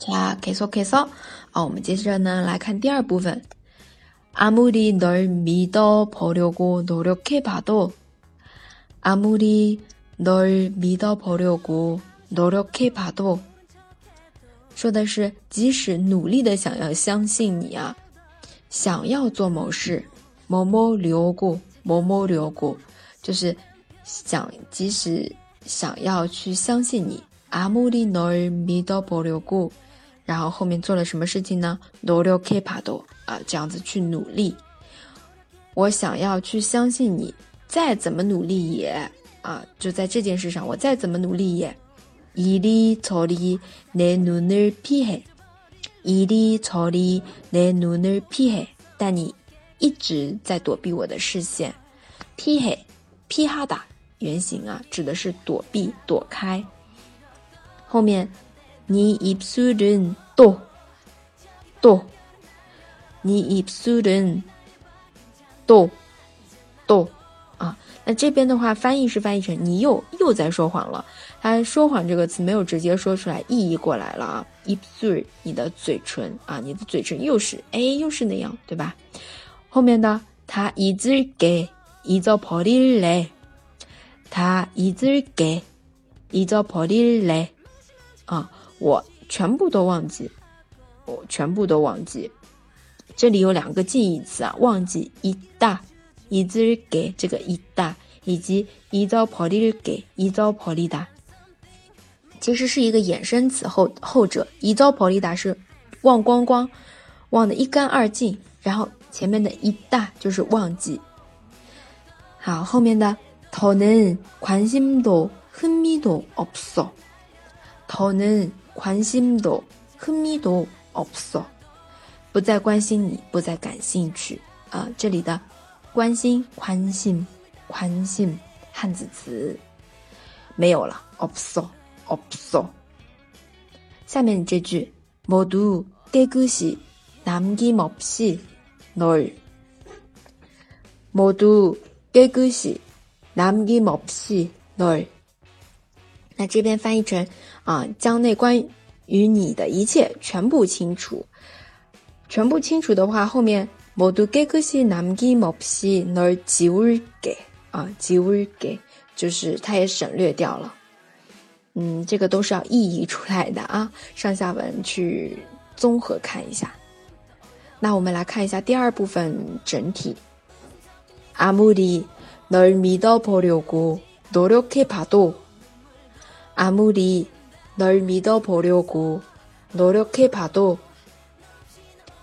자 계속해서 아, 我们接着呢来看第二部分。 아무리 널 믿어보려고 노력해봐도 아무리 널 믿어보려고 노력해봐도 说的是，即使努力的想要相信你啊，想要做某事，某某留过，某某留过，就是想，即使想要去相信你，아무리널믿어보려 고， 然后后面做了什么事情呢？노력해봐도啊，这样子去努力。我想要去相信你，再怎么努力也啊，就在这件事上，我再怎么努力也。이리저리내눈을피 해， 이리저리내눈을피 해， 但你一直在躲避我的视线。피 해， 피하다原型啊，指的是躲避、躲开。后面 你입술은 또， 또， 你입술은 또， 또。 啊，那这边的话，翻译是翻译成你又又在说谎了。他说谎这个词没有直接说出来，意译过来了啊。입 술， 你的嘴唇啊，你的嘴唇又是哎，又是那样，对吧？后面的他잊을게잊어버릴 래， 他잊을게잊어버릴 래， 啊， 我全部都忘记，我全部都忘记。这里有两个近义词啊，忘记一大。잊을게这个잊 다， 以及잊어버릴게잊어버리 다， 其实是一个衍生词。后后者잊어버리 다是忘光光，忘得一干二净。然后前面的잊다就是忘记。好，后面的더는관심도흥미도없어더는 관심도흥미도없어不再关心你，不再感兴趣啊。这里的。关心，宽心，宽心，汉字词没有了。없어 없어下面这句모두깨끗이남김없이널모두깨끗이남김없이널 那这边翻译成啊，将那关于你的一切全部清除。全部清除的话，后面。모두깨끗이남김없이널지울 게， 啊，지울 게， 就是它也省略掉了。嗯，这个都是要意译出来的啊，上下文去综合看一下。那我们来看一下第二部分整体。아무리널믿어보려고노력해봐도 아무리 널 믿어보려고 노력해봐도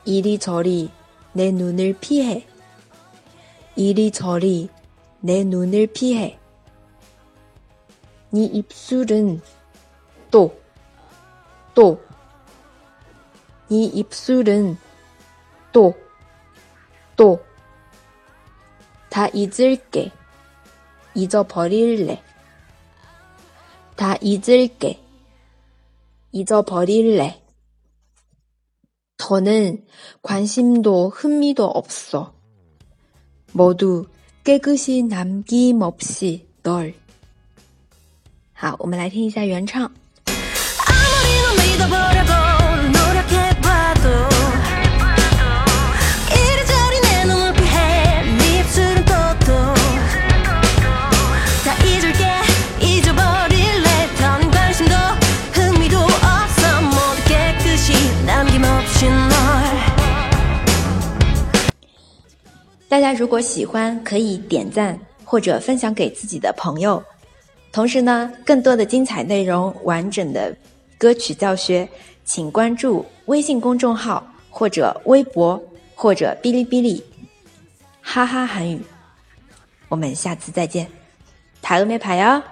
이리저리 내 눈을 피해 이리저리 내 눈을 피해 네 입술은 또 또 네 입술은 또 또 다 잊을게 잊어버릴래 다잊을게잊어버릴래 더는 관심도 흥미도 없어. 모두 깨끗이 남김없이 널. 好，我们来听一下原唱。 大家如果喜欢，可以点赞或者分享给自己的朋友。同时呢，更多的精彩内容、完整的歌曲教学，请关注微信公众号或者微博或者哔哩哔哩，哈哈韩语。我们下次再见，排了没排呀？